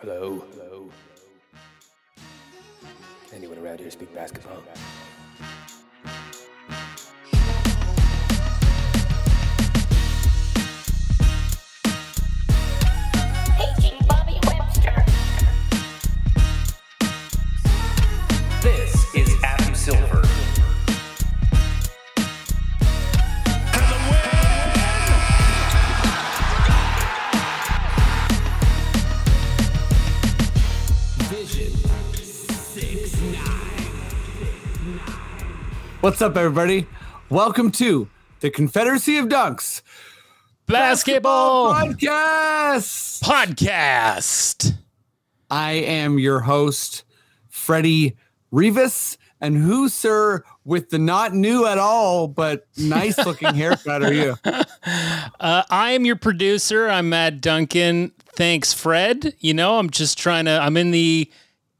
Hello. Hello. Anyone around here speak basketball? What's up, everybody? Welcome to the Confederacy of Dunks Basketball podcast. podcast. I am your host, Freddie Rivas. And who, sir, with the not new at all, but nice looking haircut are you? Uh, I am your producer. I'm Matt Duncan. Thanks, Fred. You know, I'm just trying to. I'm in the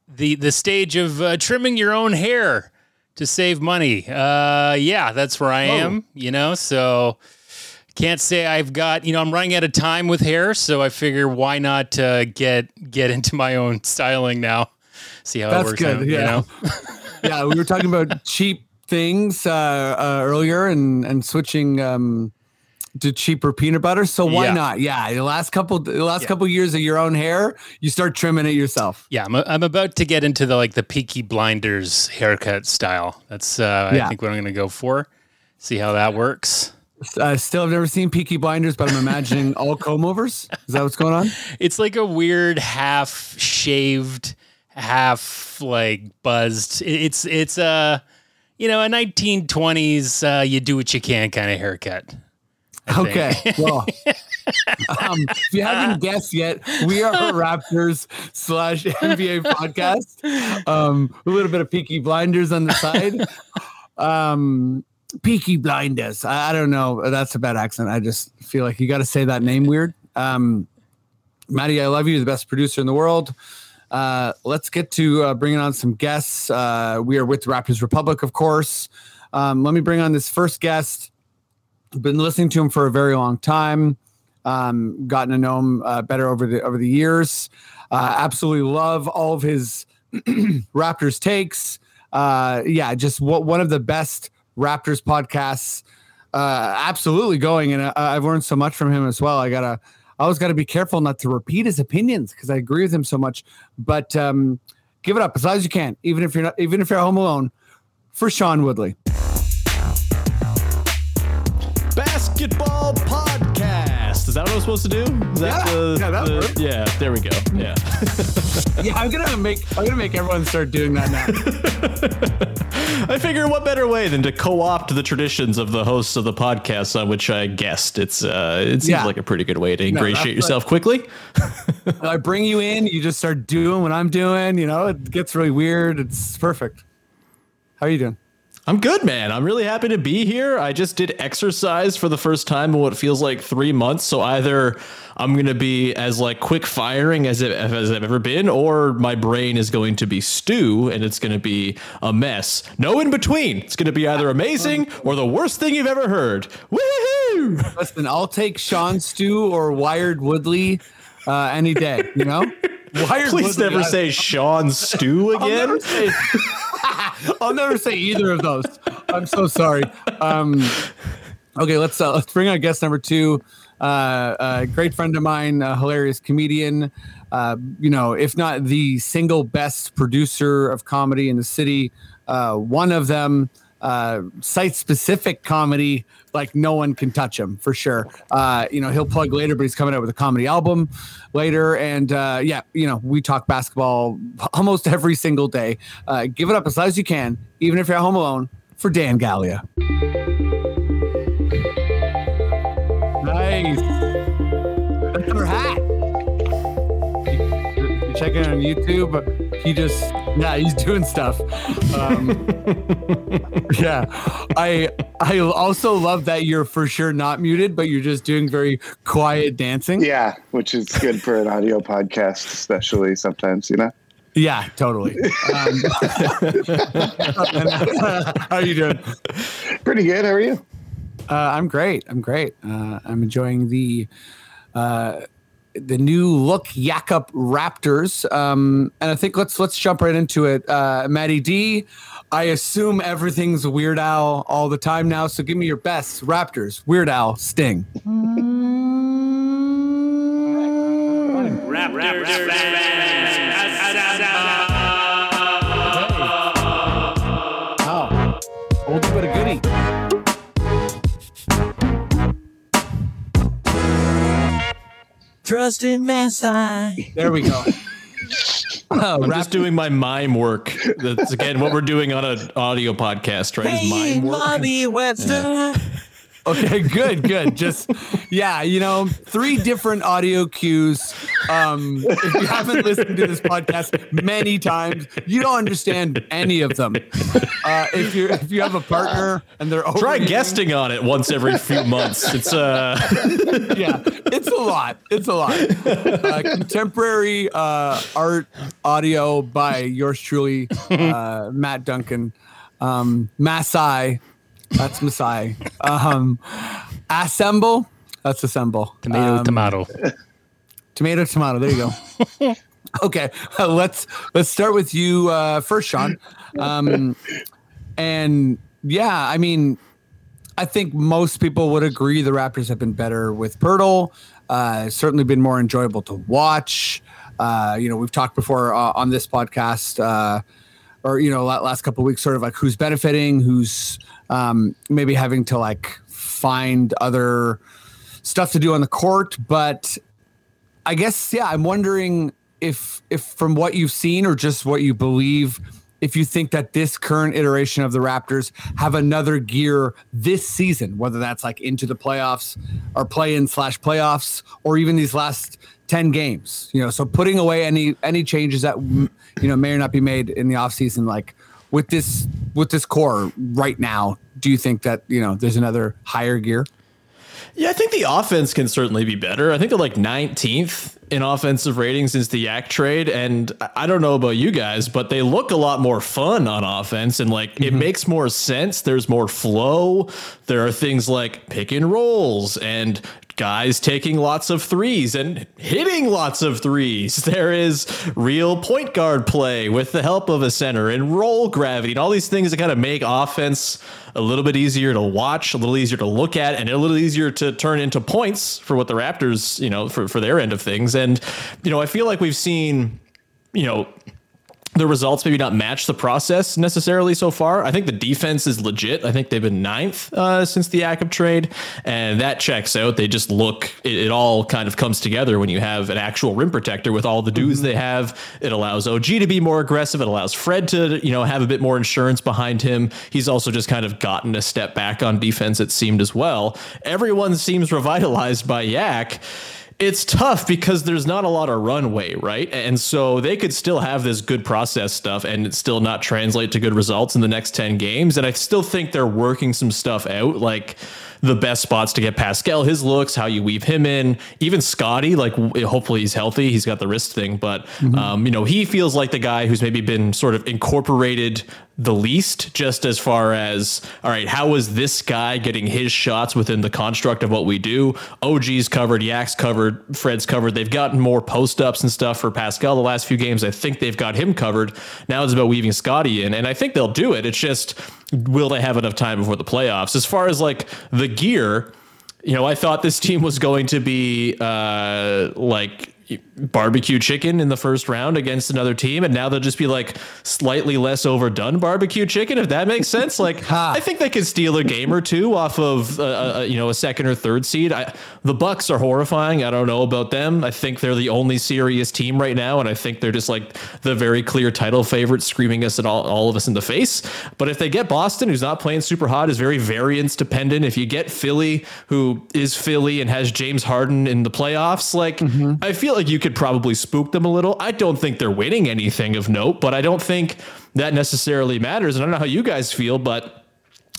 the the stage of uh, trimming your own hair to save money. Uh, yeah, that's where I am. You know, so can't say I've got. You know, I'm running out of time with hair, so I figure why not uh, get get into my own styling now. See how it That's works good, out. You yeah. know. Yeah, we were talking about cheap things uh, uh, earlier and, and switching um, to cheaper peanut butter. So why Yeah. not? Yeah, the last couple the last Yeah. couple years of your own hair, you start trimming it yourself. Yeah, I'm, I'm about to get into the like the Peaky Blinders haircut style. That's uh, Yeah. I think what I'm going to go for. See how that works. Uh, still, have never seen Peaky Blinders, but I'm imagining all comb overs. Is that what's going on? It's like a weird half shaved, half like buzzed. It's it's a you know a 1920s uh, you do what you can kind of haircut. I. Okay. Well, um, if you haven't guessed yet, we are a Raptors slash NBA podcast. Um, a little bit of Peaky Blinders on the side. Um, Peaky Blinders. I, I don't know. That's a bad accent. I just feel like you got to say that name weird. Um, Maddie, I love you. The best producer in the world. Uh, let's get to uh, bringing on some guests. Uh, we are with Raptors Republic, of course. Um, let me bring on this first guest been listening to him for a very long time. Um, gotten to know him uh, better over the over the years. Uh, absolutely love all of his Raptors takes. Uh, yeah, just what one of the best Raptors podcasts. Uh, absolutely going, and uh, I've learned so much from him as well. I gotta, I always got to be careful not to repeat his opinions because I agree with him so much. But um, give it up as loud as you can, even if you're not, even if you're home alone. For Sean Woodley. Basketball podcast. Is that what I'm supposed to do? Is that Yeah, the, yeah, that the- works. yeah, there we go. Yeah. Yeah, I'm gonna make I'm gonna make everyone start doing that now. I figure what better way than to co-opt the traditions of the hosts of the podcast on which I guest. It's uh it seems Yeah. like a pretty good way to ingratiate yourself quickly. I bring you in, you just start doing what I'm doing. You know, it gets really weird. It's perfect. How are you doing? I'm good, man. I'm really happy to be here. I just did exercise for the first time in what feels like three months. So either I'm gonna be as like quick firing as it as I've ever been, or my brain is going to be stew and it's gonna be a mess. No in between. It's gonna be either amazing or the worst thing you've ever heard. Woohoo! Listen, I'll take Sean Stew or Wired Woodley uh, any day. You know, Wired Please never I- say Sean Stew I'll never again. say. I'll never say either of those. I'm so sorry. Um, okay, let's uh, let's bring our guest number two. Uh, a great friend of mine, a hilarious comedian. Uh, you know, if not the single best producer of comedy in the city, uh, one of them. Uh, site specific comedy, like no one can touch him for sure. Uh, you know, he'll plug later, but he's coming out with a comedy album later. And uh, yeah, you know, we talk basketball almost every single day. Uh, give it up as loud as you can, even if you're at home alone, for Dan Galea. Nice. That's her hat. check it on YouTube. But he just, yeah, he's doing stuff. Um, yeah, I I also love that you're for sure not muted, but you're just doing very quiet dancing. Yeah, which is good for an audio podcast, especially sometimes, you know. Yeah, totally. Um, how are you doing? Pretty good. How are you? Uh, I'm great. I'm great. Uh, I'm enjoying the uh, the new look Yakup Raptors, um, and I think let's let's jump right into it. Uh, Maddie D, I assume everything's Weird Al all the time now, so give me your best Raptors, Weird Al, Sting. Wow, Trust in Masai. There we go. Oh, I'm Rap- just doing my mime work. That's again what we're doing on an audio podcast, right? Is mime work. Bobby Webster. Okay, good, good. Just yeah, you know, three different audio cues. Um, if you haven't listened to this podcast many times, you don't understand any of them. Uh, if you if you have a partner and they're Try guesting on it once every few months. It's uh yeah, it's a lot. It's a lot. Uh, contemporary uh, art audio by yours truly, uh, Matt Duncan, um, Masai. That's Masai. Um, assemble. That's assemble. Tomato, Um, tomato. Tomato, tomato. There you go. okay, uh, let's let's start with you uh, first, Sean. Um, and yeah, I mean, I think most people would agree the Raptors have been better with Poeltl. Uh, certainly been more enjoyable to watch. Uh, you know, we've talked before uh, on this podcast, uh, or you know, last couple of weeks, sort of like who's benefiting, who's um, maybe having to like find other stuff to do on the court. But I guess yeah, I'm wondering if if from what you've seen or just what you believe, if you think that this current iteration of the Raptors have another gear this season, whether that's like into the playoffs or play in slash playoffs or even these last 10 games, you know, so putting away any any changes that you know may or not be made in the offseason, like with this with this core right now, do you think that you know there's another higher gear? Yeah, I think the offense can certainly be better. I think they're like 19th in offensive rating since the Yak trade. And I- I don't know about you guys, but they look a lot more fun on offense and like it mm-hmm. makes more sense. There's more flow. There are things like pick and rolls and guys taking lots of threes and hitting lots of threes. There is real point guard play with the help of a center and roll gravity and all these things that kind of make offense a little bit easier to watch, a little easier to look at, and a little easier to turn into points for what the Raptors, you know, for, for their end of things. And, you know, I feel like we've seen, you know, the results maybe not match the process necessarily so far. I think the defense is legit. I think they've been ninth uh, since the Jakob trade, and that checks out. They just look, it, it all kind of comes together when you have an actual rim protector with all the dudes they have. It allows OG to be more aggressive. It allows Fred to, you know, have a bit more insurance behind him. He's also just kind of gotten a step back on defense, it seemed as well. Everyone seems revitalized by Yak it's tough because there's not a lot of runway, right? And so they could still have this good process stuff and still not translate to good results in the next 10 games. And I still think they're working some stuff out, like the best spots to get Pascal, his looks, how you weave him in. Even Scotty, like hopefully he's healthy. He's got the wrist thing, but um, you know, he feels like the guy who's maybe been sort of incorporated the least just as far as all right how is this guy getting his shots within the construct of what we do? Og's covered yak's covered fred's covered. They've gotten more post ups and stuff for pascal the last few games. I think they've got him covered. Now it's about weaving scotty in and i think they'll do it. It's just will they have enough time before the playoffs? As far as like the gear you know i thought this team was going to be uh like barbecue chicken in the first round against another team and now they'll just be like slightly less overdone barbecue chicken if that makes sense? Like i think they could steal a game or two off of uh, uh, you know a second or third seed. I, the bucks are horrifying. I don't know about them. I think they're the only serious team right now and i think they're just like the very clear title favorite screaming us at all, all of us in the face. But if they get boston who's not playing super hot is very variance dependent. If you get philly who is philly and has james harden in the playoffs like i feel like you could probably spook them a little. I don't think they're winning anything of note, but I don't think that necessarily matters. And I don't know how you guys feel, but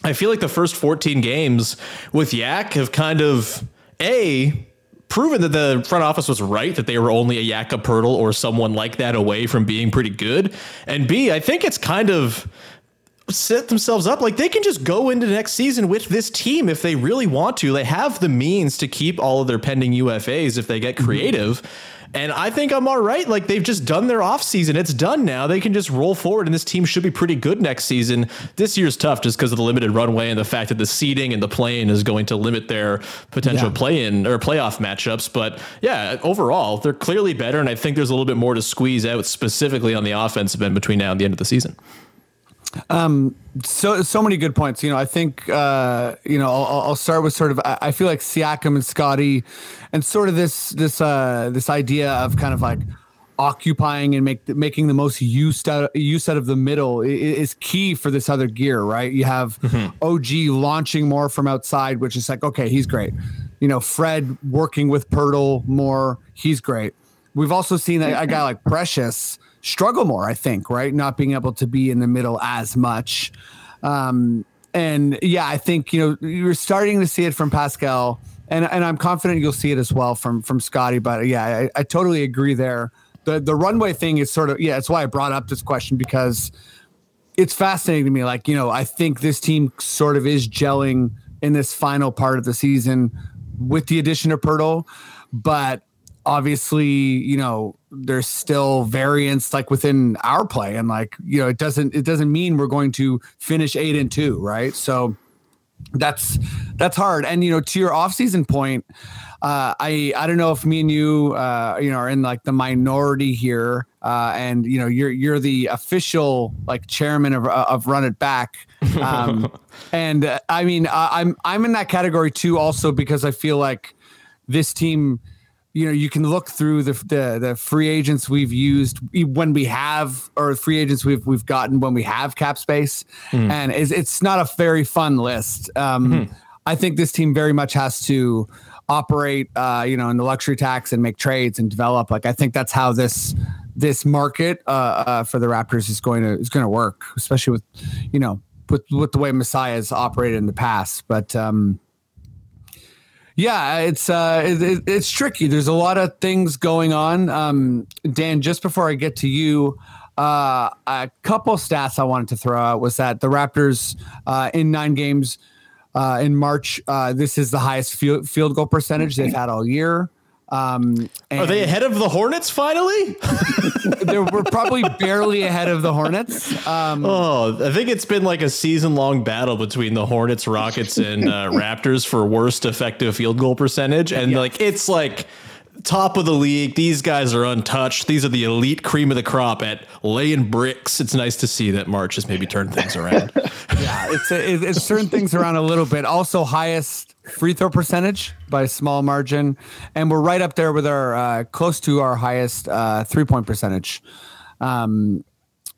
I feel like the first 14 games with Yak have kind of a proven that the front office was right that they were only a Jakob Poeltl or someone like that away from being pretty good, and B I think it's kind of set themselves up like they can just go into next season with this team if they really want to. They have the means to keep all of their pending UFAs if they get mm-hmm. creative. And I think I'm all right. Like they've just done their offseason. It's done now. They can just roll forward, and this team should be pretty good next season. This year's tough just because of the limited runway and the fact that the seeding and the playing is going to limit their potential Yeah. play in or playoff matchups. But yeah, overall, they're clearly better. And I think there's a little bit more to squeeze out specifically on the offensive end between now and the end of the season. So so many good points. You know, I think uh, you know I'll, I'll start with sort of I I feel like Siakam and Scotty, and sort of this this uh, this idea of kind of like occupying and make making the most use out use out of the middle is key for this other gear, right? You have OG launching more from outside, which is like okay, he's great. You know, Fred working with Poeltl more, he's great. We've also seen a, a guy like Precious struggle more, I think, right? Not being able to be in the middle as much. Um, and yeah, I think you know you're starting to see it from Pascal, and and I'm confident you'll see it as well from from Scotty. But yeah, I, I totally agree there. The the runway thing is sort of yeah, that's why I brought up this question because it's fascinating to me. Like you know, I think this team sort of is gelling in this final part of the season with the addition of Poeltl, but obviously, you know, there's still variance like within our play, and like you know, it doesn't it doesn't mean we're going to finish eight and two, right? So that's that's hard. And you know, to your off-season point, uh, I I don't know if me and you uh, you know are in like the minority here, uh, and you know you're you're the official like chairman of of Run It Back. Um, and uh, I mean I, I'm I'm in that category too, also because I feel like this team you know you can look through the the, the free agents we've used when we have or free agents we've we've gotten when we have cap space. And it's, it's not a very fun list. Um i think this team very much has to operate uh you know in the luxury tax and make trades and develop. Like i think that's how this this market uh, uh for the raptors is going to is going to work especially with you know with with the way Masai has operated in the past. But um yeah, it's uh, it, it- it's tricky. There's a lot of things going on. Um, Dan, just before I get to you, uh, a couple stats I wanted to throw out was that the Raptors uh, in nine games uh, in March, uh, this is the highest field, field goal percentage they've had all year. Um, Are they ahead of the Hornets finally? they were probably barely ahead of the Hornets. Um, Oh, I think it's been like a season long battle between the Hornets, Rockets, and uh, Raptors for worst effective field goal percentage. And like, it's like top of the league. These guys are untouched. These are the elite cream of the crop at laying bricks. It's nice to see that March has maybe turned things around. yeah, it's it, it's certain things around a little bit. Also, highest free throw percentage by a small margin, and we're right up there with our uh, close to our highest uh, three point percentage, um,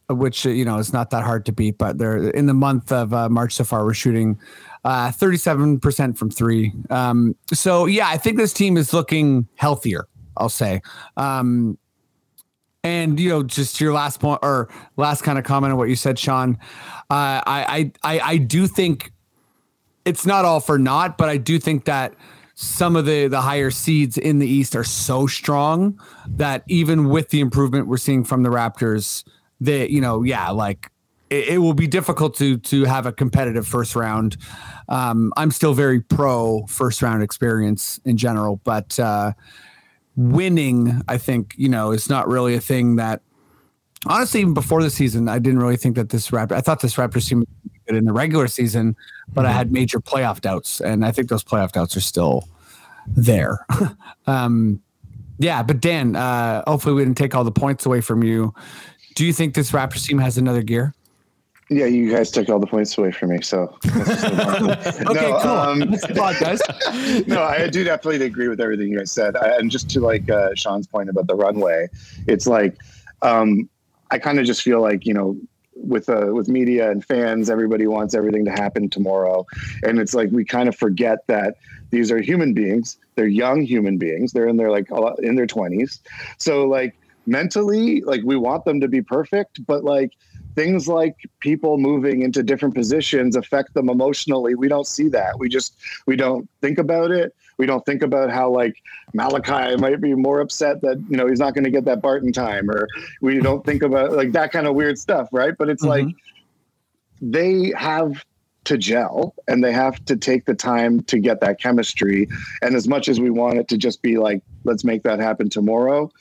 which you know is not that hard to beat. But they're in the month of uh, March so far, we're shooting seven percent from three. Um, so yeah, I think this team is looking healthier. I'll say. Um, and you know, just your last point or last kind of comment on what you said, Sean. Uh, I, I I I do think it's not all for naught, but I do think that some of the the higher seeds in the East are so strong that even with the improvement we're seeing from the Raptors, that you know, yeah, like it, it will be difficult to to have a competitive first round. Um, I'm still very pro first round experience in general, but uh, winning, I think, you know, is not really a thing that honestly, even before the season, I didn't really think that this Raptor. I thought this Raptors team was good in the regular season, but I had major playoff doubts, and I think those playoff doubts are still there. um, yeah, but Dan, uh, hopefully we didn't take all the points away from you. Do you think this Raptors team has another gear? Yeah, you guys took all the points away from me. So Okay, No, cool. um, no, I do definitely agree with everything you guys said. I, and just to like uh, Sean's point about the runway, it's like um, I kind of just feel like you know with uh, with media and fans, everybody wants everything to happen tomorrow, and it's like we kind of forget that these are human beings. They're young human beings. They're in their like in their 20s. So like mentally, like we want them to be perfect, but like things like people moving into different positions affect them emotionally. We don't see that. We just we don't think about it. We don't think about how like Malachi might be more upset that you know he's not going to get that Banton time, or we don't think about like that kind of weird stuff, right? But it's like mm-hmm. they have to gel and they have to take the time to get that chemistry. And as much as we want it to just be like, let's make that happen tomorrow,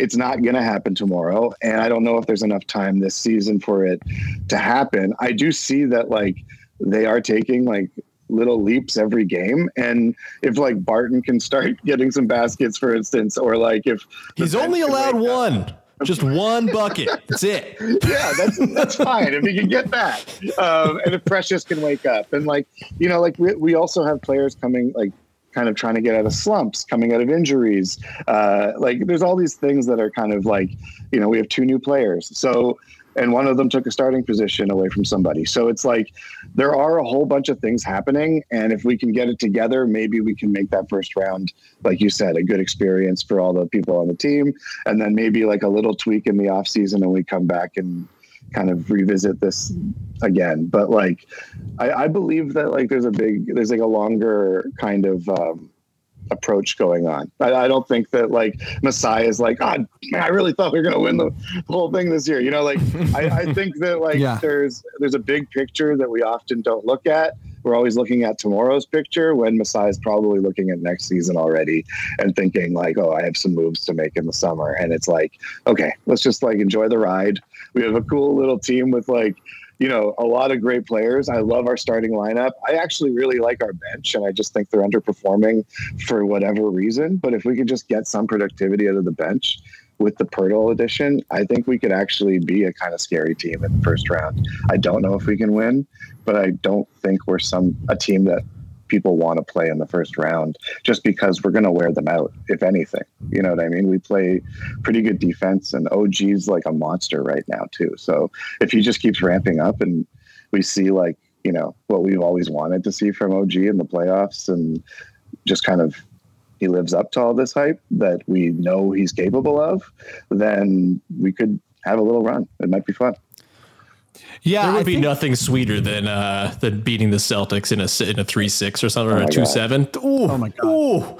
it's not going to happen tomorrow. And I don't know if there's enough time this season for it to happen. I do see that like they are taking like little leaps every game. And if like Banton can start getting some baskets, for instance, or like if He's only allowed up- one. Just one bucket. That's it. yeah, that's that's fine if you can get that. Um, and if Precious can wake up, and like you know, like we, we also have players coming like kind of trying to get out of slumps, coming out of injuries. Uh, like there's all these things that are kind of like you know we have two new players, so and one of them took a starting position away from somebody. So it's like there are a whole bunch of things happening, and if we can get it together, maybe we can make that first round, like you said, a good experience for all the people on the team, and then maybe like a little tweak in the off season, and we come back and kind of revisit this again. But like, I, I believe that like there's a big, there's like a longer kind of. Um, approach going on. I, I don't think that like Masai is like, God, man, I really thought we were going to win the whole thing this year. You know, like I, I think that like Yeah. there's there's a big picture that we often don't look at. We're always looking at tomorrow's picture when Masai is probably looking at next season already and thinking like, oh, I have some moves to make in the summer. And it's like, okay, let's just like enjoy the ride. We have a cool little team with like you know, a lot of great players. I love our starting lineup. I actually really like our bench, and I just think they're underperforming for whatever reason. But if we could just get some productivity out of the bench with the Poeltl addition, I think we could actually be a kind of scary team in the first round. I don't know if we can win, but I don't think we're some a team that people want to play in the first round just because we're going to wear them out if anything. You know what i mean? We play pretty good defense and og's like a monster right now too. So if he just keeps ramping up and we see like you know what we've always wanted to see from og in the playoffs and just kind of he lives up to all this hype that we know he's capable of then we could have a little run it might be fun Yeah, There I would be think- nothing sweeter than uh than beating the Celtics in a s- in a three six or something or my a God. two seven. Oh my God. Ooh.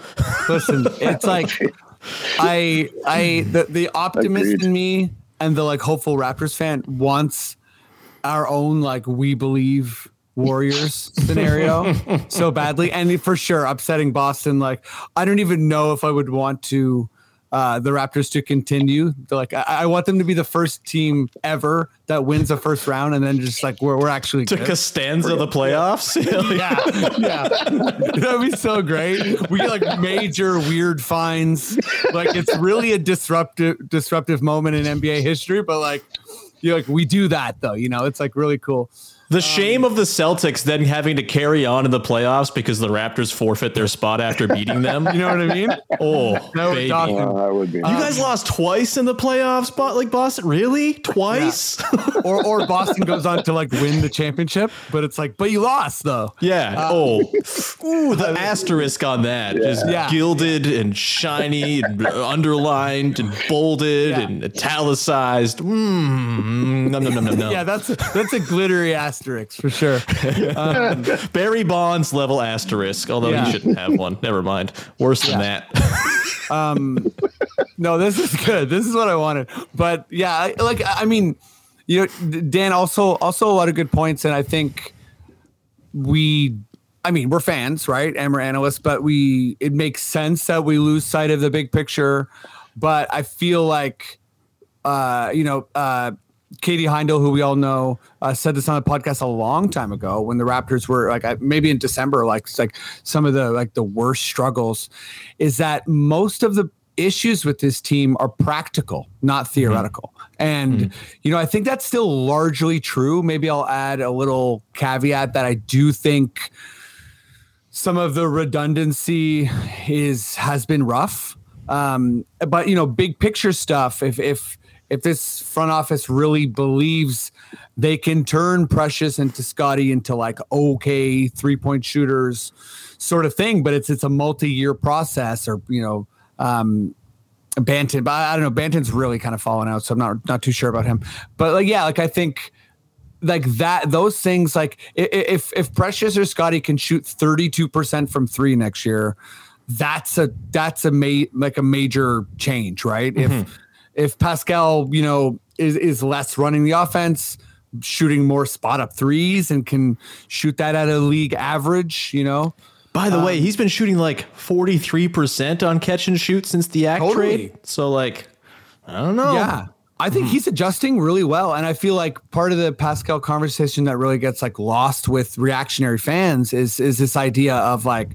Listen, it's like I I the, the optimist Agreed. in me and the like hopeful Raptors fan wants our own like we believe Warriors scenario so badly. And for sure upsetting Boston. Like I don't even know if I would want to uh, the Raptors to continue. They're like I, I want them to be the first team ever that wins the first round, and then just like we're we're actually To good. Costanza the playoffs. Yeah, yeah, that'd be so great. We get like major weird finds. Like it's really a disruptive disruptive moment in NBA history. But like, you like we do that though. You know, it's like really cool. The um, shame of the Celtics then having to carry on in the playoffs because the Raptors forfeit their spot after beating them. You know what I mean? Oh, No, baby. Doc- You uh, that would be You guys um, lost twice in the playoffs, but like Boston, really? Twice? Or or Boston goes on to like win the championship, but it's like, but you lost though. Yeah. Uh, oh, ooh, the asterisk on that, just Yeah. gilded and shiny and underlined and bolded Yeah. and italicized. Mm, mm, mm, mm no, no, no, no, no. Yeah, that's that's a glittery asterisk for sure. Um, Barry Bonds level asterisk, although Yeah. he shouldn't have one. Never mind. Worse than that. um no this is good this is what i wanted but yeah I, like i mean you know dan also also a lot of good points and i think we i mean we're fans right and we're analysts but we it makes sense that we lose sight of the big picture but i feel like uh you know uh Katie Heindl, who we all know, uh, said this on the podcast a long time ago when the Raptors were like maybe in December, like like some of the like the worst struggles, is that most of the issues with this team are practical, not theoretical. And you know, I think that's still largely true. Maybe I'll add a little caveat that I do think some of the redundancy is has been rough. Um, but you know, big picture stuff. If if if this front office really believes they can turn Precious into Scotty into like okay three point shooters sort of thing, but it's it's a multi year process or you know um, Banton, but I, I don't know. Banton's really kind of fallen out, so I'm not not too sure about him. But like, yeah, like I think like that those things like if if Precious or Scotty can shoot 32% from 3 next year that's a that's a ma- like a major change right if if Pascal you know is is less running the offense shooting more spot up threes and can shoot that at a league average you know By the Um, way, he's been shooting like 43% on catch and shoot since the act Totally. trade. So like I don't know. Yeah. I think he's adjusting really well. And I feel like part of the Pascal conversation that really gets like lost with reactionary fans is is this idea of like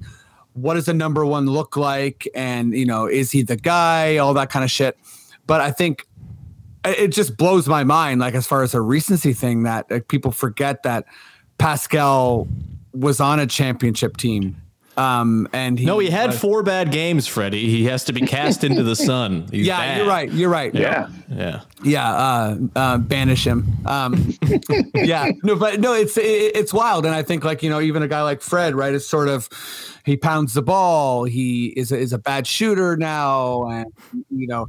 what does a number one look like? And you know, is he the guy? All that kind of shit. But I think it just blows my mind, like as far as a recency thing, that like, people forget that Pascal was on a championship team. Um, and he No, he had was- four bad games, Freddie. He has to be cast into the sun. He's Yeah, bad. you're right. You're right. Yeah. Yeah. yeah uh, uh banish him um yeah no but no it's it, it's wild and i think like you know even a guy like fred right is sort of he pounds the ball he is a, is a bad shooter now and you know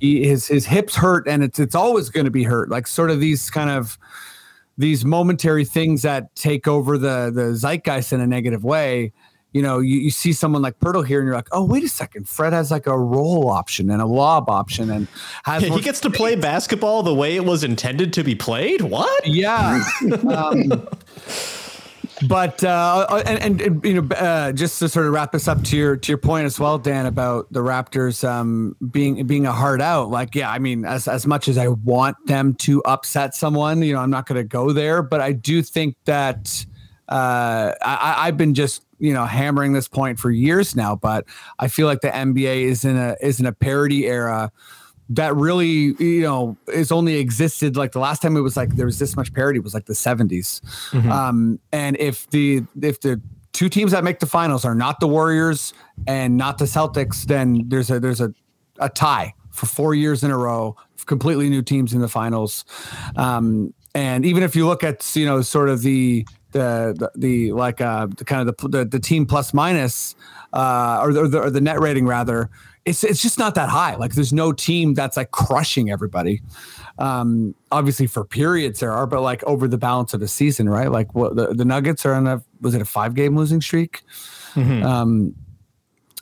he, his his hips hurt and it's it's always going to be hurt like sort of these kind of these momentary things that take over the the zeitgeist in a negative way you know, you, you see someone like Poeltl here and you're like, oh, wait a second. Fred has like a roll option and a lob option and has He gets to play basketball the way it was intended to be played? What? Yeah. Um, but uh, and, and, and you know, uh, just to sort of wrap this up to your to your point as well, Dan, about the Raptors um, being being a hard out. Like, yeah, I mean, as as much as I want them to upset someone, you know, I'm not going to go there. But I do think that uh, I, I've been just you know hammering this point for years now. But I feel like the NBA is in a is in a parody era that really you know is only existed like the last time it was like there was this much parity was like the 70s um and if the if the two teams that make the finals are not the warriors and not the celtics then there's a there's a, a tie for four years in a row completely new teams in the finals um and even if you look at you know sort of the the the, the like uh the kind of the, the the team plus minus uh or the, or the, or the net rating rather it's it's just not that high. Like there's no team that's like crushing everybody. Um, obviously for periods there are, but like over the balance of the season, right? Like what the, the Nuggets are on a was it a five game losing streak? Um,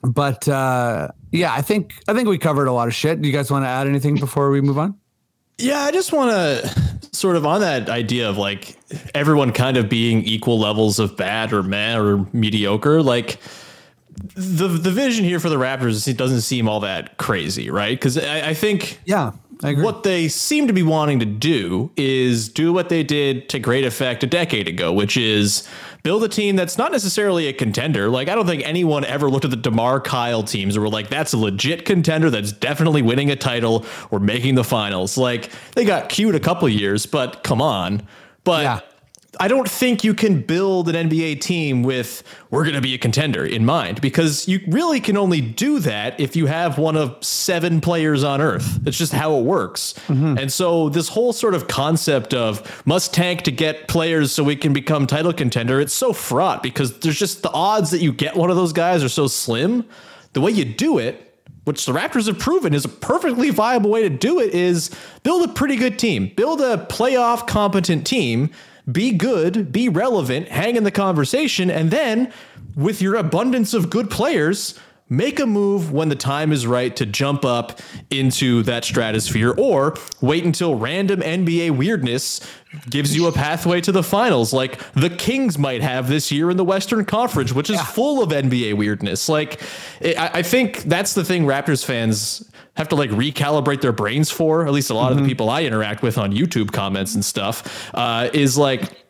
but uh, yeah, I think I think we covered a lot of shit. Do you guys want to add anything before we move on? Yeah, I just want to sort of on that idea of like everyone kind of being equal levels of bad or meh or mediocre. Like the the vision here for the Raptors it doesn't seem all that crazy, right? Because I, I think Yeah, I agree. what they seem to be wanting to do is do what they did to great effect a decade ago, which is build a team that's not necessarily a contender. Like, I don't think anyone ever looked at the DeMar Kyle teams and were like, that's a legit contender that's definitely winning a title or making the finals. Like, they got cute a couple years, but come on. But Yeah. I don't think you can build an NBA team with we're going to be a contender in mind because you really can only do that if you have one of seven players on earth. That's just how it works. Mm-hmm. And so this whole sort of concept of must tank to get players so we can become title contender, it's so fraught because there's just the odds that you get one of those guys are so slim. The way you do it which the Raptors have proven is a perfectly viable way to do it, is build a pretty good team, build a playoff competent team, be good, be relevant, hang in the conversation, and then with your abundance of good players, make a move when the time is right to jump up into that stratosphere or wait until random NBA weirdness gives you a pathway to the finals like the Kings might have this year in the Western Conference, which is full of NBA weirdness. Like, I, I think that's the thing Raptors fans have to like recalibrate their brains for. At least a lot of the people I interact with on YouTube comments and stuff uh, is like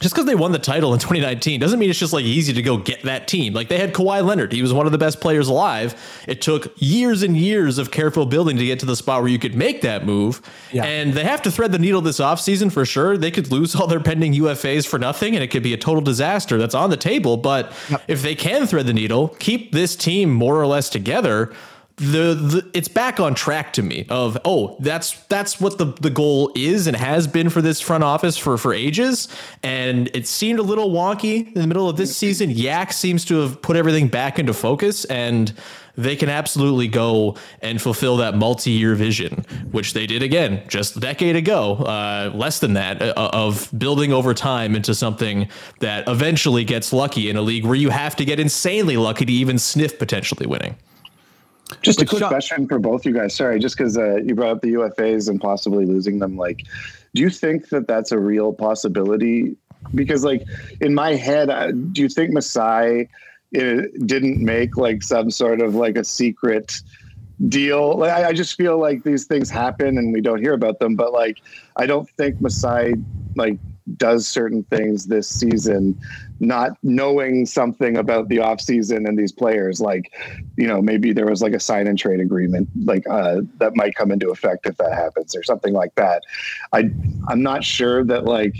just because they won the title in 2019 doesn't mean it's just like easy to go get that team. Like they had Kawhi Leonard, he was one of the best players alive. It took years and years of careful building to get to the spot where you could make that move. Yeah. And they have to thread the needle this offseason for sure. They could lose all their pending UFAs for nothing and it could be a total disaster. That's on the table. But if they can thread the needle, keep this team more or less together, the, the it's back on track to me of oh that's that's what the the goal is and has been for this front office for for ages. And it seemed a little wonky in the middle of this season. Yak seems to have put everything back into focus and they can absolutely go and fulfill that multi-year vision which they did again just a decade ago uh, less than that uh, of building over time into something that eventually gets lucky in a league where you have to get insanely lucky to even sniff potentially winning Just a quick Sean- question for both you guys. Sorry, just because uh, you brought up the UFAs and possibly losing them. Like, do you think that that's a real possibility? Because, like, in my head, uh, do you think Masai uh, didn't make like some sort of like a secret deal? Like, I, I just feel like these things happen and we don't hear about them. But like, I don't think Masai like does certain things this season not knowing something about the offseason and these players like you know maybe there was like a sign and trade agreement like uh, that might come into effect if that happens or something like that. I i'm not sure that like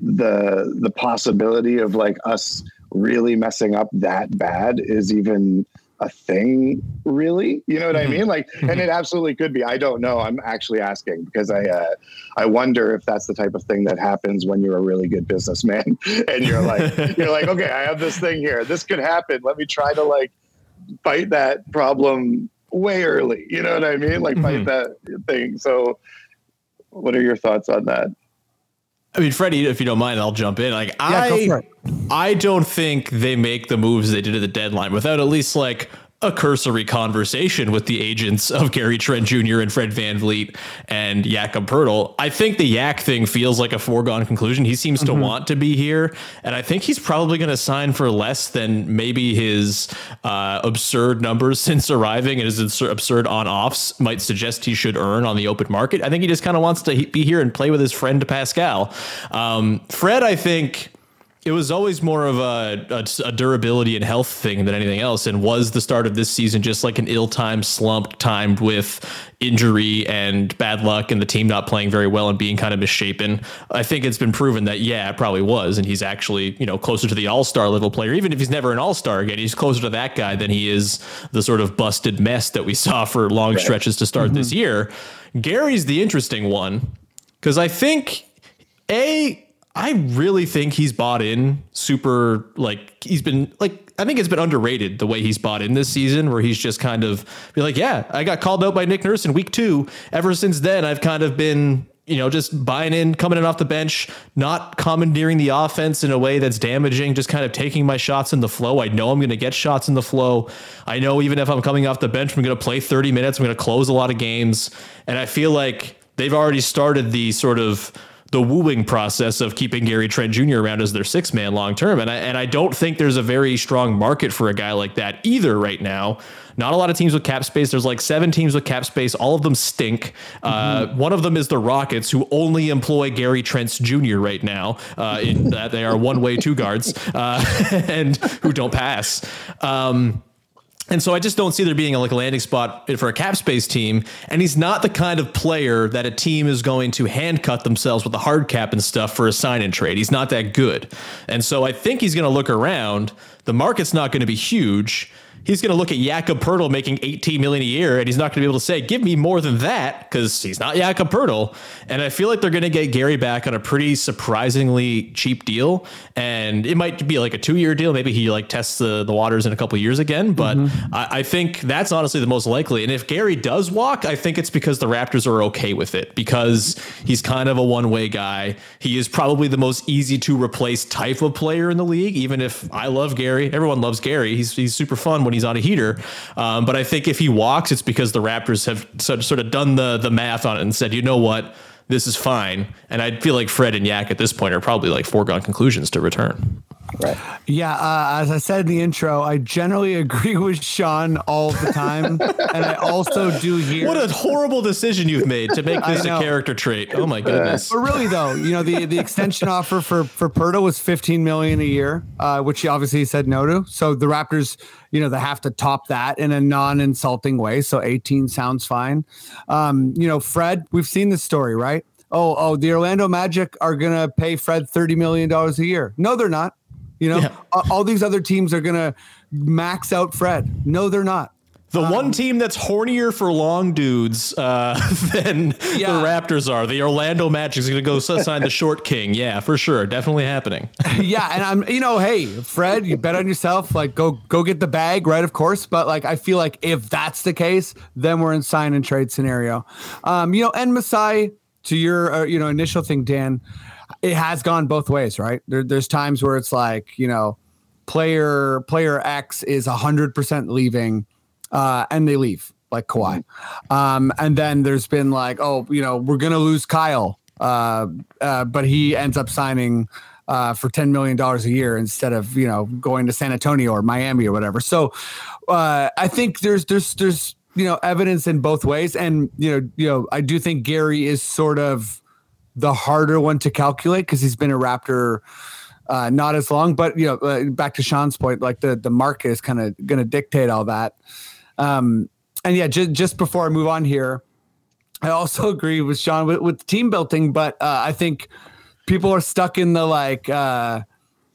the the possibility of like us really messing up that bad is even a thing really? You know what i mean? Like and it absolutely could be. I don't know. I'm actually asking because i uh i wonder if that's the type of thing that happens when you're a really good businessman and you're like you're like okay i have this thing here. This could happen. Let me try to like fight that problem way early. You know what i mean? Like fight Mhm. that thing. So what are your thoughts on that I mean, Freddie, if you don't mind, I'll jump in. Like, Yeah, I. I don't think they make the moves they did at the deadline without at least like a cursory conversation with the agents of Gary Trent Jr. and Fred VanVleet and Jakob Poeltl. I think the Yak thing feels like a foregone conclusion. He seems to want to be here, and I think he's probably going to sign for less than maybe his uh, absurd numbers since arriving and his absurd on offs might suggest he should earn on the open market. I think he just kind of wants to be here and play with his friend Pascal. Um, Fred, I think it was always more of a, a, a durability and health thing than anything else, and was the start of this season just like an ill-timed slump, timed with injury and bad luck, and the team not playing very well and being kind of misshapen. I think it's been proven that yeah, it probably was, and he's actually you know closer to the All-Star level player. Even if he's never an All-Star again, he's closer to that guy than he is the sort of busted mess that we saw for long stretches to start this mm-hmm. year. Gary's the interesting one because I think a I really think he's bought in super like he's been like I think it's been underrated the way he's bought in this season where he's just kind of be like yeah I got called out by Nick Nurse in week 2 ever since then I've kind of been you know just buying in coming in off the bench not commandeering the offense in a way that's damaging just kind of taking my shots in the flow. I know I'm going to get shots in the flow. I know even if I'm coming off the bench I'm going to play 30 minutes I'm going to close a lot of games. And I feel like they've already started the sort of the wooing process of keeping Gary Trent Jr. around as their six man long term. And I and I don't think there's a very strong market for a guy like that either right now. Not a lot of teams with cap space. There's like seven teams with cap space. All of them stink. Uh, one of them is the Rockets, who only employ Gary Trent Jr. right now. Uh, in that they are one way two guards uh, and who don't pass. Um, and so I just don't see there being a, like a landing spot for a cap space team. And he's not the kind of player that a team is going to hand cut themselves with a hard cap and stuff for a sign and trade. He's not that good. And so I think he's going to look around. The market's not going to be huge. He's going to look at Jakob Poeltl making 18 million a year, and he's not going to be able to say, "Give me more than that," because he's not Jakob Poeltl. And I feel like they're going to get Gary back on a pretty surprisingly cheap deal, and it might be like a two-year deal. Maybe he like tests the, the waters in a couple years again. But mm-hmm. I, I think that's honestly the most likely. And if Gary does walk, I think it's because the Raptors are okay with it because he's kind of a one-way guy. He is probably the most easy to replace type of player in the league. Even if I love Gary, everyone loves Gary. He's he's super fun when he's on a heater. Um, but I think if he walks, it's because the Raptors have sort sort of done the the math on it and said, you know what, this is fine. And I feel like Fred and Yak at this point are probably like foregone conclusions to return. Yeah, uh, as I said in the intro, I generally agree with Sean all the time, and I also do hear. What a horrible decision you've made to make this a character trait. Oh my goodness. But really, though, you know the the extension offer for for Poeltl was 15 million a year, uh, which he obviously said no to. So the Raptors, you know, they have to top that in a non-insulting way. So 18 sounds fine. Um, you know, Fred, we've seen this story, right? Oh, oh, the Orlando Magic are gonna pay Fred 30 million dollars a year. No, they're not. You know, Yeah. all, these other teams are gonna max out Fred. No, they're not. The one team that's hornier for long dudes uh, than Yeah. the Raptors are. The Orlando Magic is going to go sign the short king. Yeah, for sure. Definitely happening. yeah, and I'm you know, hey, Fred, you bet on yourself. Like, go go get the bag, right? Of course, but like, I feel like if that's the case, then we're in sign and trade scenario. Um, you know, and Masai, to your uh, you know initial thing, Dan, it has gone both ways, right? There, there's times where it's like you know, player player X is hundred percent leaving, uh, and they leave like Kawhi, um, and then there's been like, oh, you know, we're gonna lose Kyle, uh, uh, but he ends up signing uh, for ten million dollars a year instead of you know going to San Antonio or Miami or whatever. So uh, I think there's there's there's you know evidence in both ways, and you know you know I do think Gary is sort of the harder one to calculate because he's been a Raptor. Uh, not as long, but you know, uh, back to Sean's point, like the the market is kind of going to dictate all that. Um, and yeah, just just before I move on here, I also agree with Sean with, with team building, but uh, I think people are stuck in the like, uh,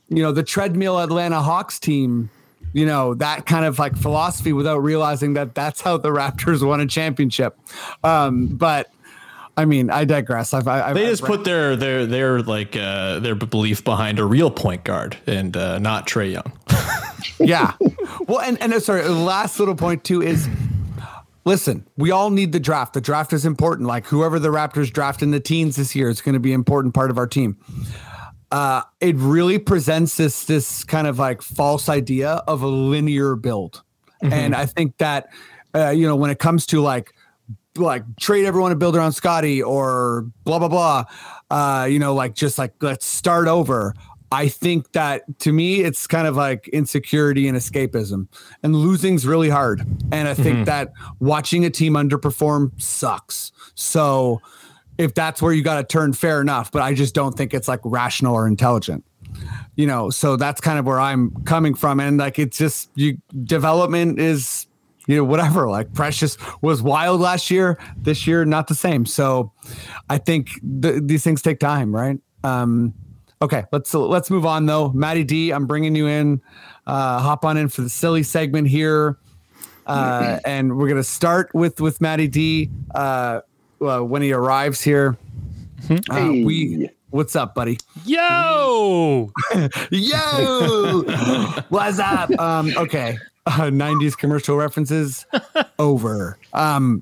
you know, the treadmill Atlanta Hawks team, you know, that kind of like philosophy without realizing that that's how the Raptors won a championship. Um, but I mean, I digress. I've, I, They I've just put their their their like uh, their belief behind a real point guard and uh, not Trae Young. yeah. Well, and and uh, sorry, last little point too is listen, we all need the draft. The draft is important. Like whoever the Raptors draft in the teens this year is going to be an important part of our team. Uh, it really presents this this kind of like false idea of a linear build, and I think that uh, you know when it comes to like like trade everyone to build around Scotty or blah blah blah. Uh, you know, like just like let's start over. I think that to me, it's kind of like insecurity and escapism, and losing's really hard. And I think that watching a team underperform sucks. So if that's where you got to turn, fair enough. But I just don't think it's like rational or intelligent. You know, so that's kind of where I'm coming from. And like it's just you development is you know, whatever. Like Precious was wild last year. This year, not the same. So, I think th- these things take time, right? Um, okay, let's let's move on though. Matty D, I'm bringing you in. Uh, hop on in for the silly segment here, uh, and we're gonna start with with Matty D uh, when he arrives here. Uh, we, what's up, buddy? Yo, Yo, what's up? Um, okay, uh, '90s commercial references over. Um,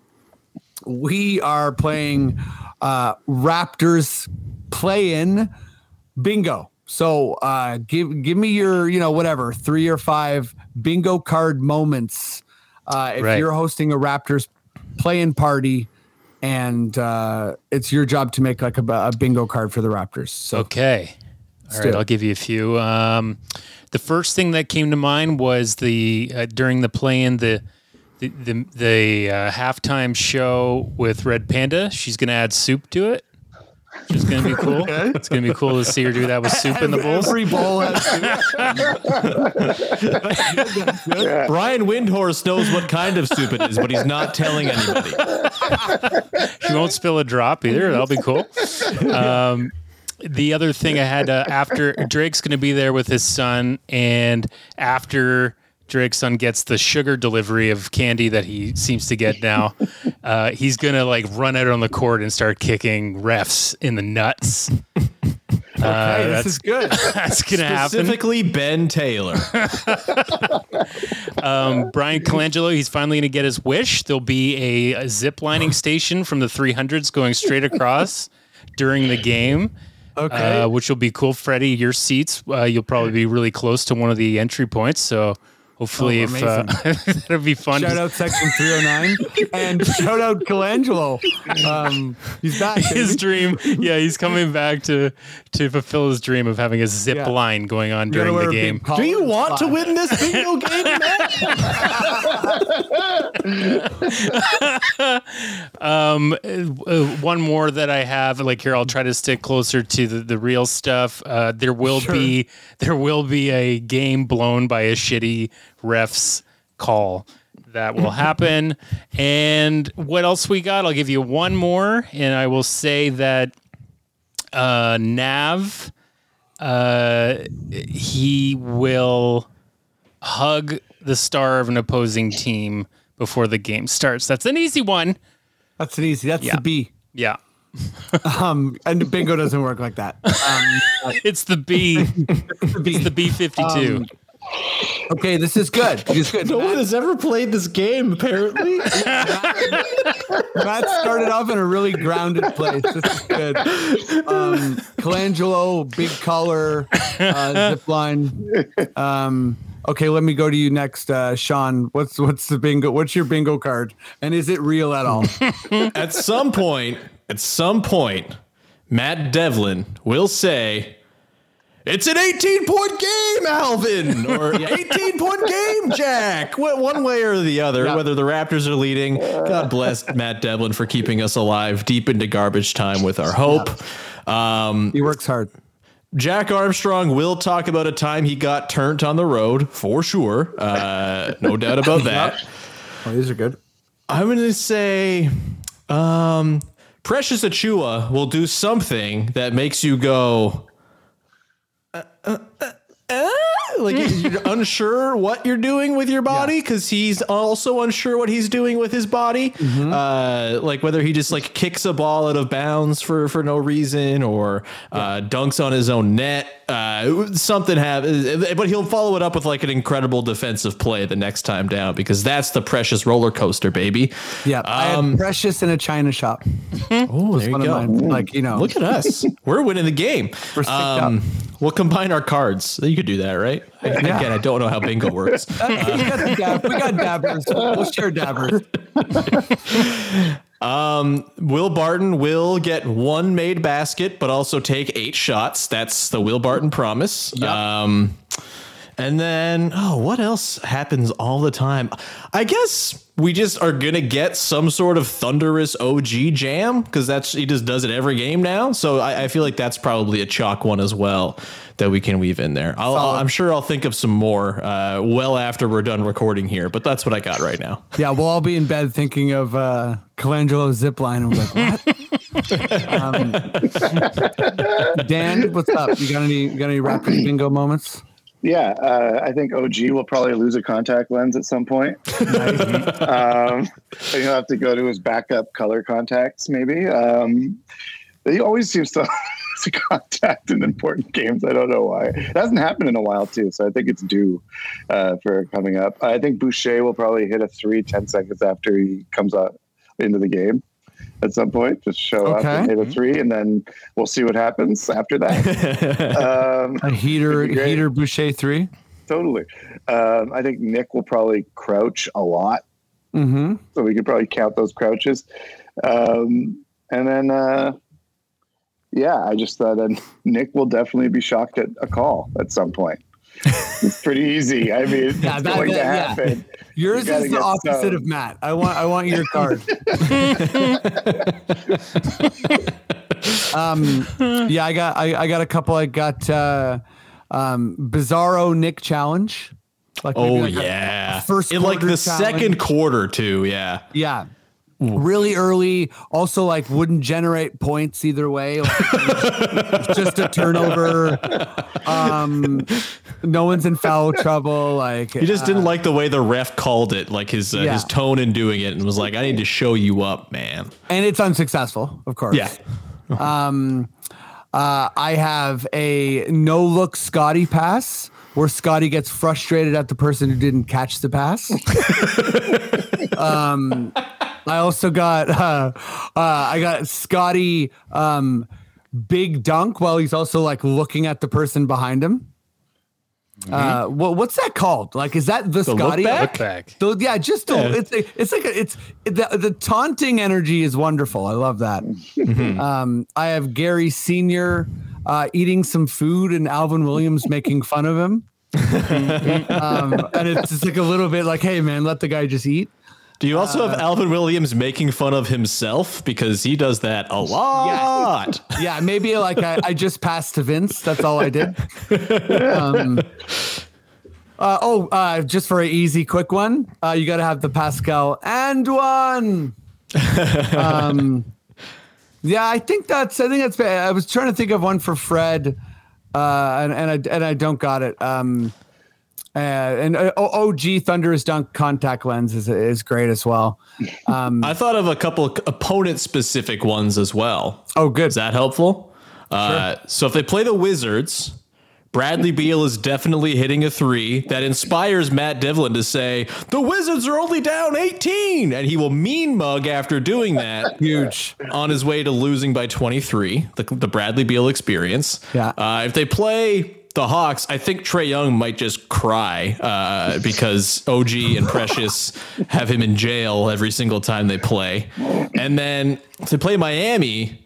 we are playing uh, Raptors play-in bingo. So uh, give give me your you know whatever three or five bingo card moments. Uh, if Right. you're hosting a Raptors play-in party. And uh, it's your job to make like a, a bingo card for the Raptors. So Okay. All do right, it. I'll give you a few. Um, the first thing that came to mind was the uh, during the play-in the the the, the uh, halftime show with Red Panda. She's gonna add soup to it. Which is gonna be cool. It's gonna be cool to see her do that with soup in the bowls. Every bowl has soup. Brian Windhorst knows what kind of soup it is, but he's not telling anybody. She won't spill a drop either. That'll be cool. Um, the other thing I had uh, after Drake's going to be there with his son, and after Drake's son gets the sugar delivery of candy that he seems to get now, uh, he's going to like run out on the court and start kicking refs in the nuts. Uh, this that's is good. that's going to happen. Specifically, Ben Taylor. Um, Bryan Colangelo, he's finally going to get his wish. There'll be a, a zip lining station from the 300s going straight across during the game. Okay. uh, which will be cool. Freddie, your seats, uh, you'll probably be really close to one of the entry points. So hopefully, Oh, if uh, that'll be fun. shout out section 309 and shout out Colangelo. Um, he's back. his dream, yeah, he's coming back to to fulfill his dream of having a zip Yeah. line going on during the game. Do you and want to win this video game, man? Um, uh, one more that I have, like here, I'll try to stick closer to the, the real stuff. Uh, there will be there will be a game blown by a shitty refs call that will happen. and what else we got? I'll give you one more, and I will say that uh, Nav, uh, he will hug the star of an opposing team before the game starts. That's an easy one. That's an easy. That's Yeah. the B. Yeah. Um, and bingo doesn't work like that. Um, It's the B. it's the B52. Um, okay, this is good. This is good. No one has ever played this game, apparently. Matt started off in a really grounded place. This is good. Um, Colangelo, big color, uh, zip line. Um, okay, let me go to you next, uh, Sean. What's what's the bingo? What's your bingo card? And is it real at all? at some point, at some point, Matt Devlin will say, "It's an 18 point game, Alvin," or 18 point game, Jack. One way or the other, Yeah. whether the Raptors are leading. God bless Matt Devlin for keeping us alive deep into garbage time with our hope. Um, he works hard. Jack Armstrong will talk about a time he got turned on the road for sure. Uh, no doubt about that. Oh, these are good. I'm going to say um, Precious Achiuwa will do something that makes you go, uh, uh, uh, like you're unsure what you're doing with your body because he's also unsure what he's doing with his body. Uh, like whether he just like kicks a ball out of bounds for for no reason or uh, dunks on his own net. Uh, something happens, but he'll follow it up with like an incredible defensive play the next time down because that's the precious roller coaster, baby. Yeah, I had Precious in a China shop. Oh, there you go. like you know, Look at us. We're winning the game. We're Um, we'll combine our cards. You could do that, right? I- Again, I don't know how bingo works. Uh, we, got dab- we got dabbers. We'll share dabbers. Um, Will Barton will get one made basket, but also take eight shots. That's the Will Barton promise. Um, and then, oh, what else happens all the time? I guess we just are gonna get some sort of thunderous OG jam because that's he just does it every game now. So I, I feel like that's probably a chalk one as well that we can weave in there. I'll, I'll, I'm sure I'll think of some more uh, well after we're done recording here, but that's what I got right now. Yeah, we'll all be in bed thinking of uh, Colangelo zipline. And we're like, what? um, Dan, what's up? You got any you got any Raptors bingo moments? Yeah, uh, I think OG will probably lose a contact lens at some point. um, he'll have to go to his backup color contacts, maybe. Um, he always seems to lose contact in important games. I don't know why. It hasn't happened in a while, too. So I think it's due uh, for coming up. I think Boucher will probably hit a three 10 seconds after he comes out into the game at some point. Just show up and Okay. hit a three, and then we'll see what happens after that. um, A heater That'd be great. heater Boucher three. Totally. Um, I think Nick will probably crouch a lot, Mm-hmm. so we could probably count those crouches. Um, and then, uh, yeah, I just thought that Nick will definitely be shocked at a call at some point. It's pretty easy. I mean, it's Yeah, that- going to that- yeah. happen. Yours gotta is the opposite stoned. of Matt. I want I want your card. um, yeah, I got I, I got a couple. I got uh, um, Bizarro Nick challenge. Like Oh like yeah, a first in like the challenge. second quarter too. Yeah, Yeah. Really early, also like wouldn't generate points either way. Like, just a turnover. Um, no one's in foul trouble. Like he just didn't like the way the ref called it, like his uh, Yeah. his tone in doing it, and was like, "I need to show you up, man." and it's unsuccessful, of course. Yeah. Um, uh, I have a no look Scotty pass where Scotty gets frustrated at the person who didn't catch the pass. um, I also got uh, uh, I got Scotty um, big dunk while he's also like looking at the person behind him. Uh, what, what's that called? Like, is that the, look Scotty? back? Look back. So yeah, just the, it's a, it's like a, it's the, the taunting energy is wonderful. I love that. Um, I have Gary Senior uh, eating some food and Alvin Williams making fun of him. um, and it's just like a little bit like, hey man, let the guy just eat. Do you also Uh, have Alvin Williams making fun of himself because he does that a lot? Yeah, maybe like I, I just passed to Vince. That's all I did. Um, uh, oh, uh, just for an easy, quick one, uh, you got to have the Pascal and one. um, yeah, I think that's. I think that's. I was trying to think of one for Fred, uh, and and I and I don't got it. Um, Uh, and uh, OG Thunderous Dunk contact lens is is great as well. Um, I thought of a couple of opponent specific ones as well. oh, good. Is that helpful? Uh, so if they play the Wizards, Bradley Beal is definitely hitting a three that inspires Matt Devlin to say, The Wizards are only down 18. And he will mean mug after doing that. Huge. On his way to losing by 23, the, the Bradley Beal experience. Yeah. Uh, if they play the Hawks, I think Trae Young might just cry uh, because OG and Precious have him in jail every single time they play. And then to play Miami,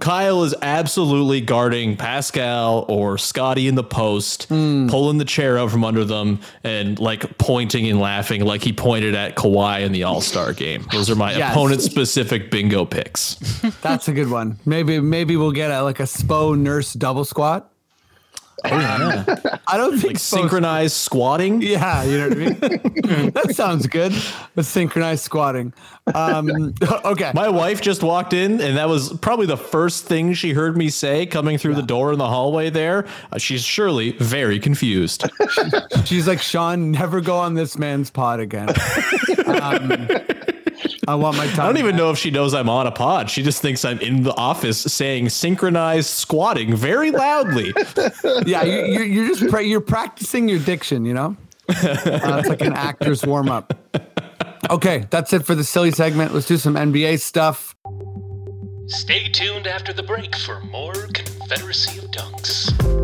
Kyle is absolutely guarding Pascal or Scotty in the post, pulling the chair out from under them and like pointing and laughing like he pointed at Kawhi in the All Star game. Those are my Yes. opponent specific bingo picks. That's a good one. Maybe maybe we'll get a like a Spo nurse double squat. Oh, yeah. I don't think Like synchronized squatting. Yeah, you know what I mean. that sounds good. But synchronized squatting. Um, okay. My wife just walked in, and that was probably the first thing she heard me say coming through the door in the hallway there. Uh, she's surely very confused. She's like, Sean, never go on this man's pod again. Um, I want my time. I don't even back. know if she knows I'm on a pod. She just thinks I'm in the office saying synchronized squatting very loudly. Yeah, you, you're, you're just pra- you're practicing your diction. You know, uh, it's like an actor's warm up. Okay, that's it for the silly segment. Let's do some NBA stuff. Stay tuned after the break for more Confederacy of Dunks.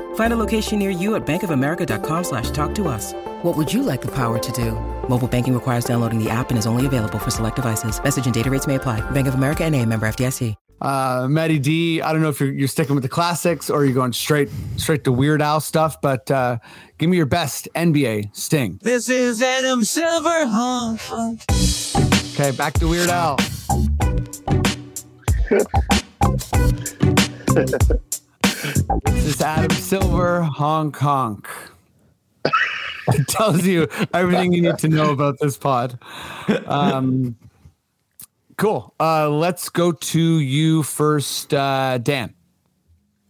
Find a location near you at bankofamerica.com slash talk to us. What would you like the power to do? Mobile banking requires downloading the app and is only available for select devices. Message and data rates may apply. Bank of America and a member FDIC. Uh, Matty D, I don't know if you're, you're sticking with the classics or you're going straight straight to Weird Al stuff, but uh, give me your best NBA sting. This is Adam Silver. Okay, back to Weird Al. this is Adam Silver, Hong Kong. It tells you everything you need to know about this pod. Um, cool. Uh, let's go to you first, uh, Dan.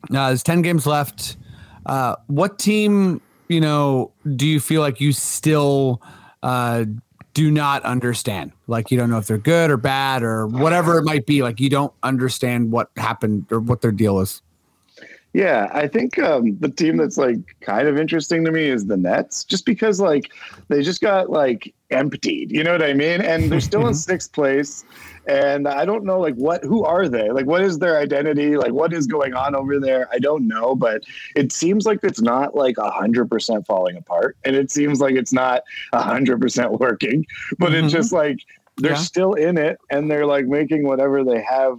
Now, there's 10 games left. Uh, what team, you know, do you feel like you still uh, do not understand? Like you don't know if they're good or bad or whatever it might be. Like you don't understand what happened or what their deal is. Yeah, I think um, the team that's like kind of interesting to me is the Nets, just because like they just got like emptied. You know what I mean? And they're still in sixth place, and I don't know like what who are they? Like what is their identity? Like what is going on over there? I don't know, but it seems like it's not like a hundred percent falling apart, and it seems like it's not a hundred percent working. But Mhm. it's just like they're Yeah. still in it, and they're like making whatever they have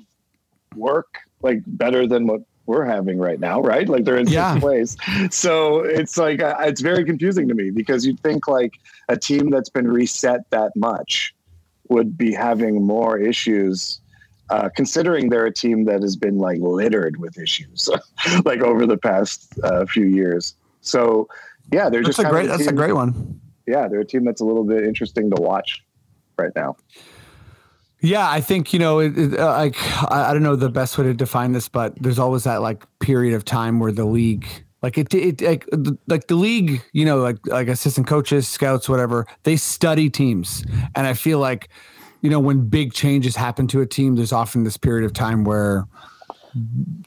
work like better than what we're having right now, right? Like they're in Yeah. place. So it's like uh, it's very confusing to me because you'd think like a team that's been reset that much would be having more issues. Uh, considering they're a team that has been like littered with issues, like over the past uh, few years. So, yeah, they're That's just a great. That's a great one. Yeah, they're a team that's a little bit interesting to watch right now. Yeah, I think you know, it, it, uh, like I, I don't know the best way to define this, but there's always that like period of time where the league, like it, it like the- like the league, you know, like like assistant coaches, scouts, whatever, they study teams, and I feel like, you know, when big changes happen to a team, there's often this period of time where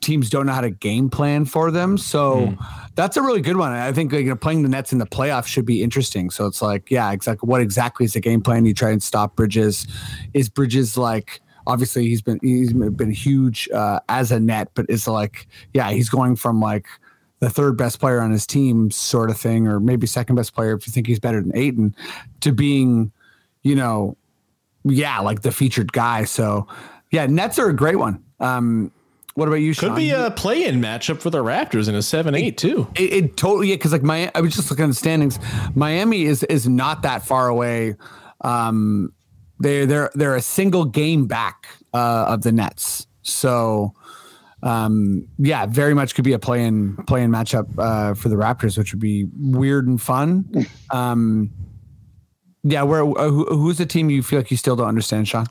teams don't know how to game plan for them. So that's a really good one. I think like, you know, playing the Nets in the playoffs should be interesting. So it's like, yeah, exactly. What exactly is the game plan? You try and stop Bridges. Is Bridges like? Obviously, he's been he's been huge uh, as a net, but it's like, yeah, he's going from like the third best player on his team, sort of thing, or maybe second best player if you think he's better than Ayton, to being, you know, yeah, like the featured guy. So, yeah, Nets are a great one. Um, what about you? Could be a play-in matchup for the Raptors in a seven-eight too. It, it totally yeah, because like my I was just looking at the standings. Miami is is not that far away. Um, They they're they're a single game back uh, of the Nets. So um, yeah, very much could be a play-in play-in matchup uh, for the Raptors, which would be weird and fun. Um, yeah, where uh, who, who's the team you feel like you still don't understand, Sean?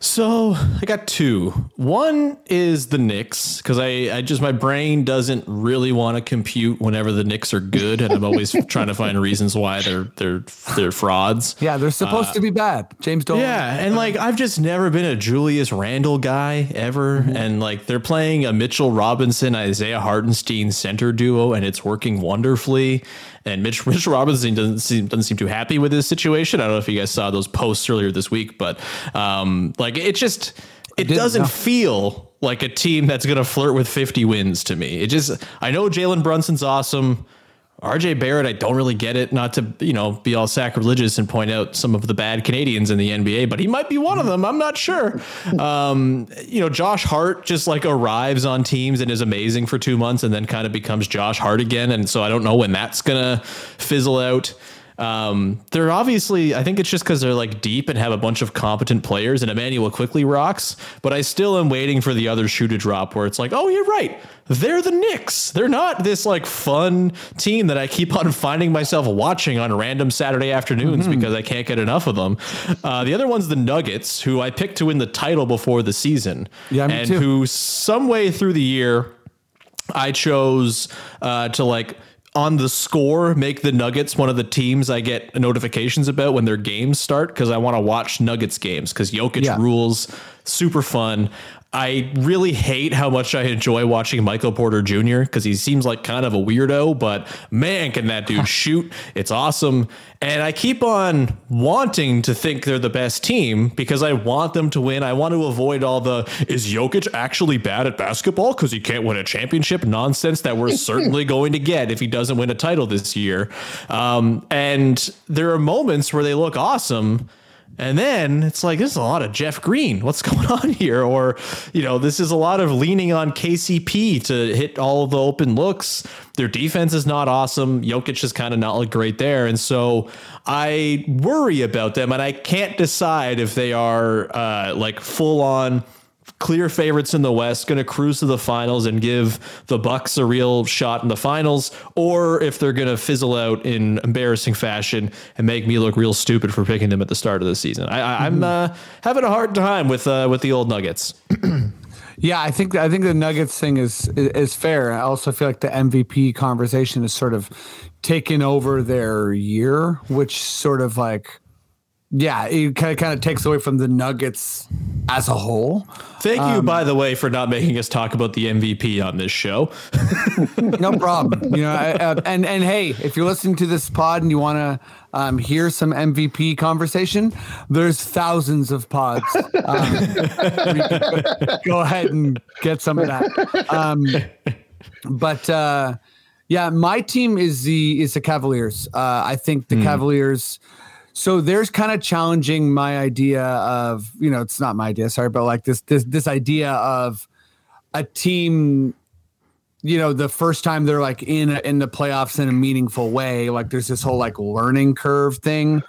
So I got two. One is the Knicks because I, I just my brain doesn't really want to compute whenever the Knicks are good, and I'm always trying to find reasons why they're they're they're frauds. Yeah, they're supposed uh, to be bad. James Dolan. Yeah, and like I've just never been a Julius Randle guy ever, mm-hmm. and like they're playing a Mitchell Robinson Isaiah Hartenstein center duo, and it's working wonderfully. And Mitch Mitchell Robinson doesn't seem doesn't seem too happy with his situation. I don't know if you guys saw those posts earlier this week, but um, like it just it doesn't feel like a team that's gonna flirt with 50 wins to me. It just I know Jalen Brunson's awesome. RJ Barrett, I don't really get it. Not to you know be all sacrilegious and point out some of the bad Canadians in the NBA, but he might be one of them. I'm not sure. Um, you know, Josh Hart just like arrives on teams and is amazing for two months, and then kind of becomes Josh Hart again. And so I don't know when that's gonna fizzle out. Um, they're obviously, I think it's just because they're like deep and have a bunch of competent players, and Immanuel Quickley rocks. But I still am waiting for the other shoe to drop where it's like, oh, you're right. They're the Knicks. They're not this like fun team that I keep on finding myself watching on random Saturday afternoons because I can't get enough of them. Uh, the other one's the Nuggets, who I picked to win the title before the season, Yeah, and too. who some way through the year I chose uh, to like on the score make the Nuggets one of the teams I get notifications about when their games start because I want to watch Nuggets games because Jokic Yeah. rules, super fun. I really hate how much I enjoy watching Michael Porter Jr. because he seems like kind of a weirdo, but man, can that dude shoot! It's awesome. And I keep on wanting to think they're the best team because I want them to win. I want to avoid all the is Jokic actually bad at basketball because he can't win a championship nonsense that we're certainly going to get if he doesn't win a title this year. Um, and there are moments where they look awesome. And then it's like, this is a lot of Jeff Green. What's going on here? Or, you know, this is a lot of leaning on KCP to hit all the open looks. Their defense is not awesome. Jokic is kind of not look great there. And so I worry about them and I can't decide if they are uh, like full on clear favorites in the West, going to cruise to the finals and give the Bucks a real shot in the finals, or if they're going to fizzle out in embarrassing fashion and make me look real stupid for picking them at the start of the season. I, I, I'm uh, having a hard time with uh, with the old Nuggets. Yeah, I think I think the Nuggets thing is is fair. I also feel like the MVP conversation is sort of taken over their year, which sort of like yeah, it kind of kind of takes away from the Nuggets as a whole. Thank you, by the way, for not making us talk about the MVP on this show. no problem. You know, I, uh, and and hey, if you're listening to this pod and you want to um, hear some MVP conversation, there's thousands of pods. Um, go ahead and get some of that. Um, but uh, yeah, my team is the is the Cavaliers. Uh, I think the Cavaliers. So there's kind of challenging my idea of you know it's not my idea sorry but like this this this idea of a team you know the first time they're like in in the playoffs in a meaningful way like there's this whole like learning curve thing.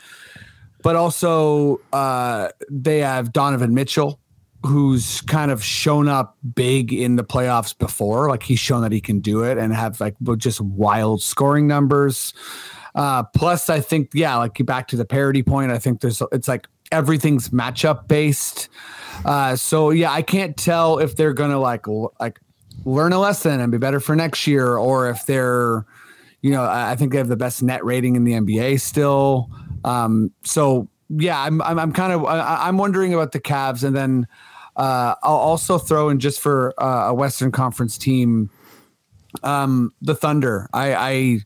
But also uh they have Donovan Mitchell who's kind of shown up big in the playoffs before. Like he's shown that he can do it and have like just wild scoring numbers uh plus I think yeah like back to the parity point I think there's it's like everything's matchup based uh so yeah I can't tell if they're gonna like l- like learn a lesson and be better for next year, or if they're, you know, I I think they have the best net rating in the NBA still. Um, so yeah, I'm I'm, I'm kind of I, I'm wondering about the Cavs, and then uh, I'll also throw in just for uh, a Western Conference team, um, the Thunder. I I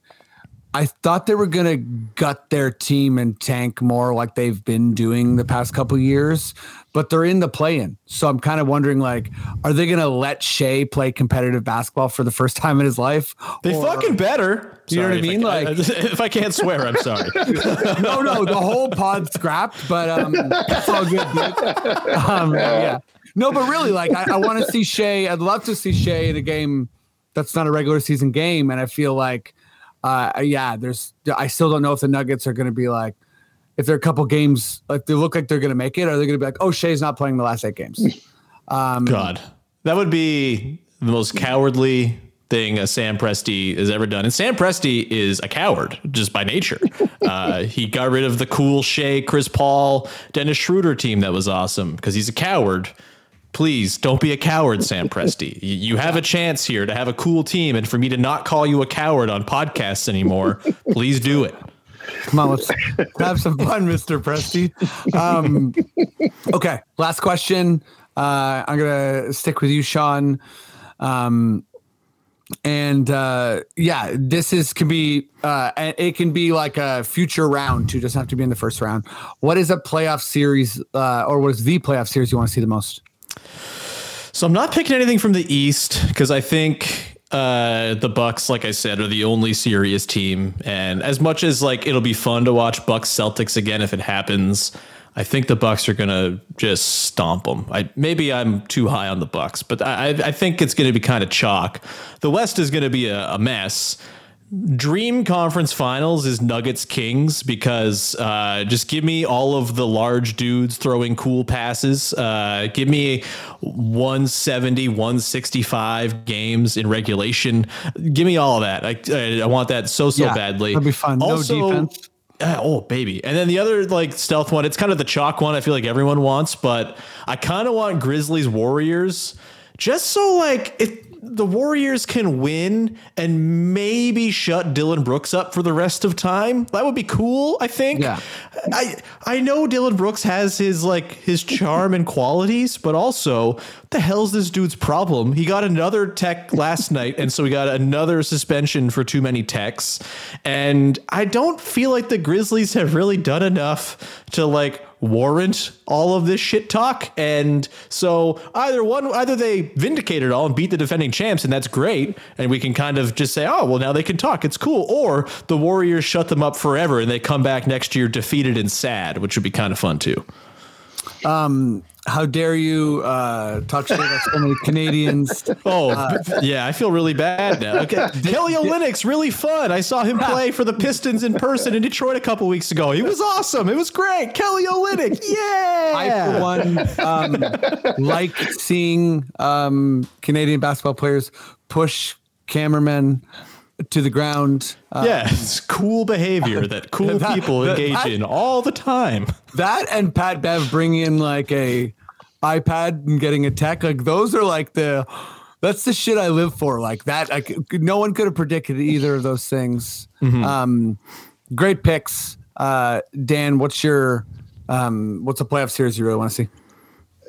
I thought they were gonna gut their team and tank more like they've been doing the past couple years, but they're in the play-in. So I'm kind of wondering, like, are they gonna let Shai play competitive basketball for the first time in his life? They Or- fucking better. You know what I mean? If Like- if I can't swear, I'm sorry. no, no, the whole pod's scrapped, but um, it's all good. Dude. Um, yeah, no, but really, like, I, I want to see Shai. I'd love to see Shai in a game that's not a regular season game, and I feel like, uh, yeah, there's. I still don't know if the Nuggets are going to be like, if they're a couple games, like they look like they're going to make it, or they're going to be like, oh, Shai's not playing the last eight games. Um, God, that would be the most cowardly thing a Sam Presti has ever done. And Sam Presti is a coward just by nature. uh, he got rid of the cool Shai, Chris Paul, Dennis Schroeder team that was awesome because he's a coward. Please don't be a coward, Sam Presti. You, have a chance here to have a cool team, and for me to not call you a coward on podcasts anymore, please do it. Come on, let's have some fun, Mr. Presti. Um, okay, last question. Uh, I'm gonna stick with you, Sean. Um, and uh, yeah, this is can be uh, it can be like a future round too. Doesn't have to be in the first round. What is a playoff series, uh, or what is the playoff series you want to see the most? So I'm not picking anything from the East because I think uh, the Bucks, like I said, are the only serious team. And as much as like it'll be fun to watch Bucks Celtics again if it happens, I think the Bucks are gonna just stomp them. I maybe I'm too high on the Bucks, but I I think it's gonna be kind of chalk. The West is gonna be a, a mess. Dream conference finals is Nuggets Kings because uh, just give me all of the large dudes throwing cool passes. Uh, give me 170, 165 games in regulation. Give me all of that. I, I, I want that so, so Yeah, badly. that'd be fun. No defense. Uh, oh baby, and then the other like stealth one. It's kind of the chalk one. I feel like everyone wants, but I kind of want Grizzlies Warriors, just so like if the Warriors can win and maybe shut Dillon Brooks up for the rest of time. That would be cool. I think. Yeah. I I know Dillon Brooks has his like his charm and qualities, but also what the hell's this dude's problem? He got another tech last night, and so we got another suspension for too many techs. And I don't feel like the Grizzlies have really done enough to like warrant all of this shit talk. And so either one, either they vindicate it all and beat the defending champs, and that's great, and we can kind of just say, oh well, now they can talk, it's cool. Or the Warriors shut them up forever, and they come back next year defeated and sad, which would be kind of fun too. Um, how dare you uh, talk shit about so many Canadians? Oh, yeah, I feel really bad now. Okay. Kelly Olynyk, really fun. I saw him play for the Pistons in person in Detroit a couple weeks ago. He was awesome. It was great. Kelly Olynyk, yeah. I, for one, um, like seeing um, Canadian basketball players push cameramen to the ground. Uh, yeah, it's cool behavior that cool That- people engage that- in all the time. That and Pat Bev bringing in like a iPad and getting a tech. Like those are like the that's the shit I live for. Like that. Like no one could have predicted either of those things. Mm-hmm. Um, great picks. Uh, Dan, what's your um, what's a playoff series you really want to see?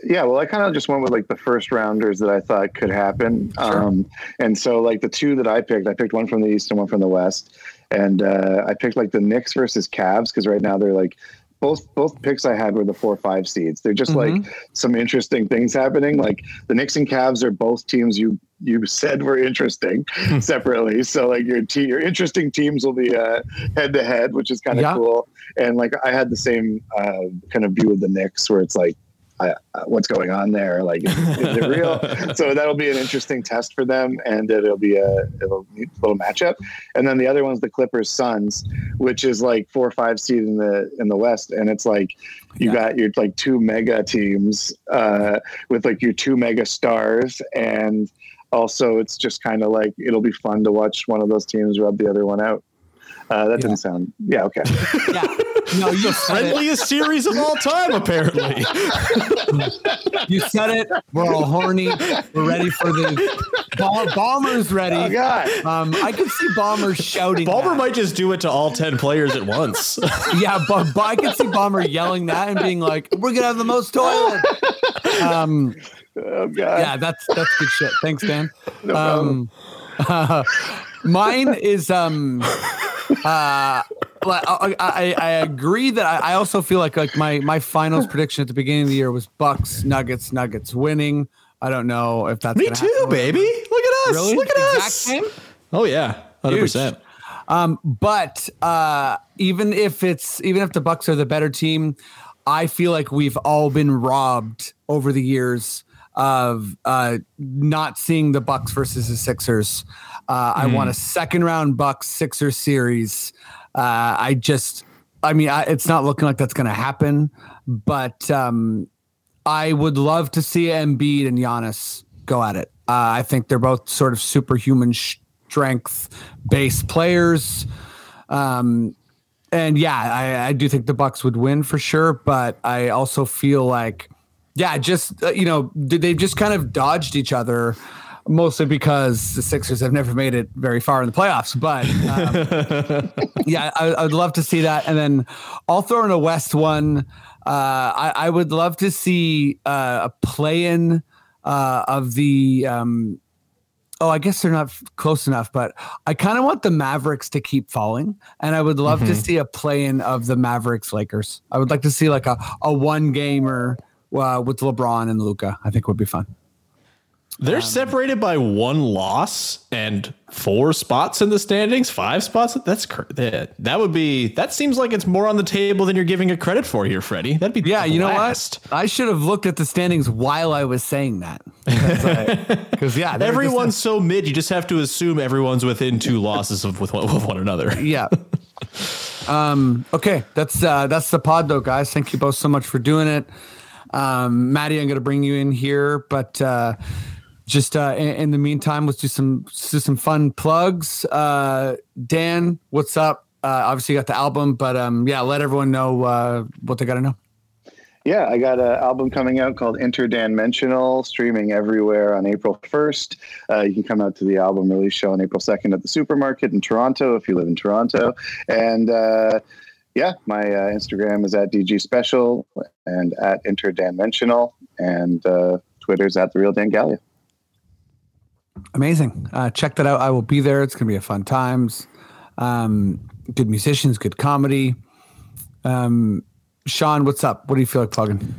Yeah well i kind of just went with like the first rounders that i thought could happen um and so like the two that i picked i picked one from the east and one from the west and uh i picked like the Knicks versus Cavs because right now they're like both both picks I had were the four five seeds. They're just like some interesting things happening. Like the Knicks and Cavs are both teams you you said were interesting separately. So like your te- your interesting teams will be uh, head to head, which is kind of Yeah. cool. And like I had the same uh, kind of view of the Knicks, where it's like I, uh, what's going on there? Like, is, is it real? so that'll be an interesting test for them, and it'll be a, it'll be a little matchup. And then the other one's the Clippers Suns, which is like four or five seed in the in the West, and it's like you got your like two mega teams uh, with like your two mega stars, and also it's just kind of like it'll be fun to watch one of those teams rub the other one out. Uh, that didn't sound yeah okay. Yeah. No, you said it. Friendliest series of all time, apparently. You said it. We're all horny. We're ready for the Bom- Bomber's ready. Oh God. Um, I could see Bomber shouting. Bomber that. might just do it to all 10 players at once. yeah, but, but I could see Bomber yelling that and being like, "We're gonna have the most toilet." Um, Oh God. yeah, that's that's good shit. Thanks, Dan. No problem. Um, mine is um, uh, I, I I agree that I, I also feel like like my my finals prediction at the beginning of the year was Bucks Nuggets Nuggets winning. I don't know if that's Me too, happen. baby. Look at us. Really? Look at Exact us. same? Oh, yeah. 100%. Um, but uh, even if it's even if the Bucks are the better team, I feel like we've all been robbed over the years of uh, not seeing the Bucks versus the Sixers. Uh, I want a second round Bucks Sixers series. Uh, I just I mean, I, it's not looking like that's going to happen, but um, I would love to see Embiid and Giannis go at it. Uh, I think they're both sort of superhuman strength based players. Um, and yeah, I, I do think the Bucks would win for sure, but I also feel like, yeah, just uh, you know, they've just kind of dodged each other mostly because the Sixers have never made it very far in the playoffs. But um, yeah, I, would love to see that. And then I'll throw in a West one. Uh, I, I, would love to see uh, a play in uh, of the. Um, oh, I guess they're not close enough, but I kind of want the Mavericks to keep falling. And I would love mm-hmm. to see a play in of the Mavericks Lakers. I would like to see like a, a one gamer uh, with LeBron and Luka. I think would be fun. They're um, separated by one loss and four spots in the standings, five spots. That's that, that would be that seems like it's more on the table than you're giving it credit for here, Freddie. That'd be yeah. You know what? I should have looked at the standings while I was saying that because yeah, everyone's so mid. You just have to assume everyone's within two losses of with one, with one another. Yeah. um. Okay. That's uh. That's the pod though, guys. Thank you both so much for doing it. Um, Maddie, I'm going to bring you in here, but. uh just uh, in, in, the meantime, let's do some do some fun plugs. Uh, Dan, what's up? Uh, obviously, you got the album, but um, yeah, let everyone know uh, what they got to know. Yeah, I got an album coming out called Interdimensional, streaming everywhere on April 1st. Uh, you can come out to the album release show on April 2nd at the supermarket in Toronto if you live in Toronto. And uh, yeah, my uh, Instagram is at DG Special and at Interdimensional, and uh, Twitter's at The Real Dan Galea. Amazing. Uh, check that out. I will be there. It's going to be a fun times. Um, good musicians, good comedy. Um, Sean, what's up? What do you feel like plugging?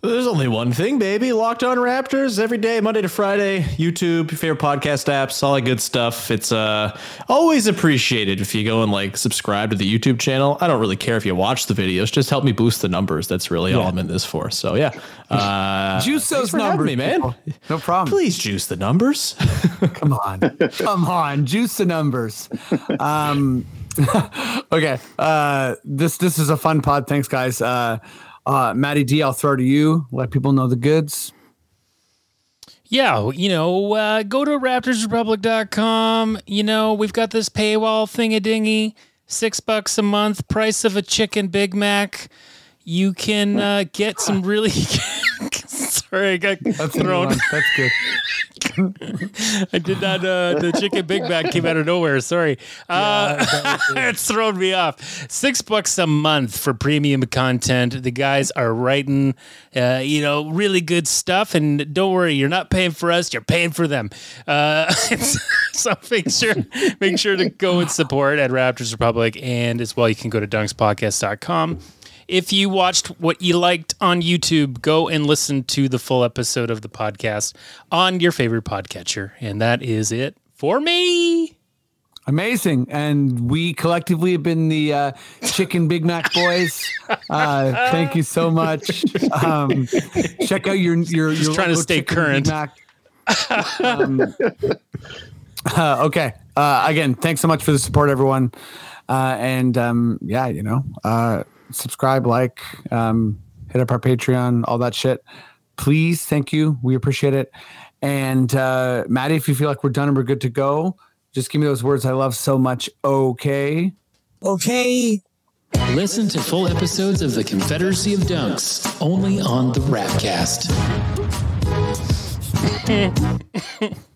There's only one thing, baby. Locked on Raptors every day, Monday to Friday. YouTube, your favorite podcast apps, all that good stuff. It's uh always appreciated if you go and like subscribe to the YouTube channel. I don't really care if you watch the videos. Just help me boost the numbers. That's really yeah. all I'm in this for. So yeah, uh, juice those numbers, me, man. No problem. Please juice the numbers. come on, come on, juice the numbers. Um, okay, uh, this this is a fun pod. Thanks, guys. Uh, uh, Maddie D, I'll throw to you. Let people know the goods. Yeah, you know, uh, go to raptorsrepublic.com. You know, we've got this paywall thing a dingy, six bucks a month, price of a chicken Big Mac. You can uh, get some really. Sorry, I got That's thrown. That's good. I did not. Uh, the chicken Big Mac came out of nowhere. Sorry, uh, yeah, it's thrown me off. Six bucks a month for premium content. The guys are writing, uh, you know, really good stuff. And don't worry, you're not paying for us. You're paying for them. Uh, so make sure make sure to go and support at Raptors Republic, and as well, you can go to dunkspodcast.com if you watched what you liked on YouTube, go and listen to the full episode of the podcast on your favorite podcatcher. And that is it for me. Amazing. And we collectively have been the uh, Chicken Big Mac Boys. Uh, thank you so much. Um, check out your your, your trying to stay current. Um, uh, okay. Uh, again, thanks so much for the support, everyone. Uh, and um, yeah, you know, uh, subscribe, like, um, hit up our Patreon, all that shit. Please, thank you. We appreciate it. And uh, Maddie, if you feel like we're done and we're good to go, just give me those words I love so much. Okay. Okay. Listen to full episodes of the Confederacy of Dunks only on the Rapcast.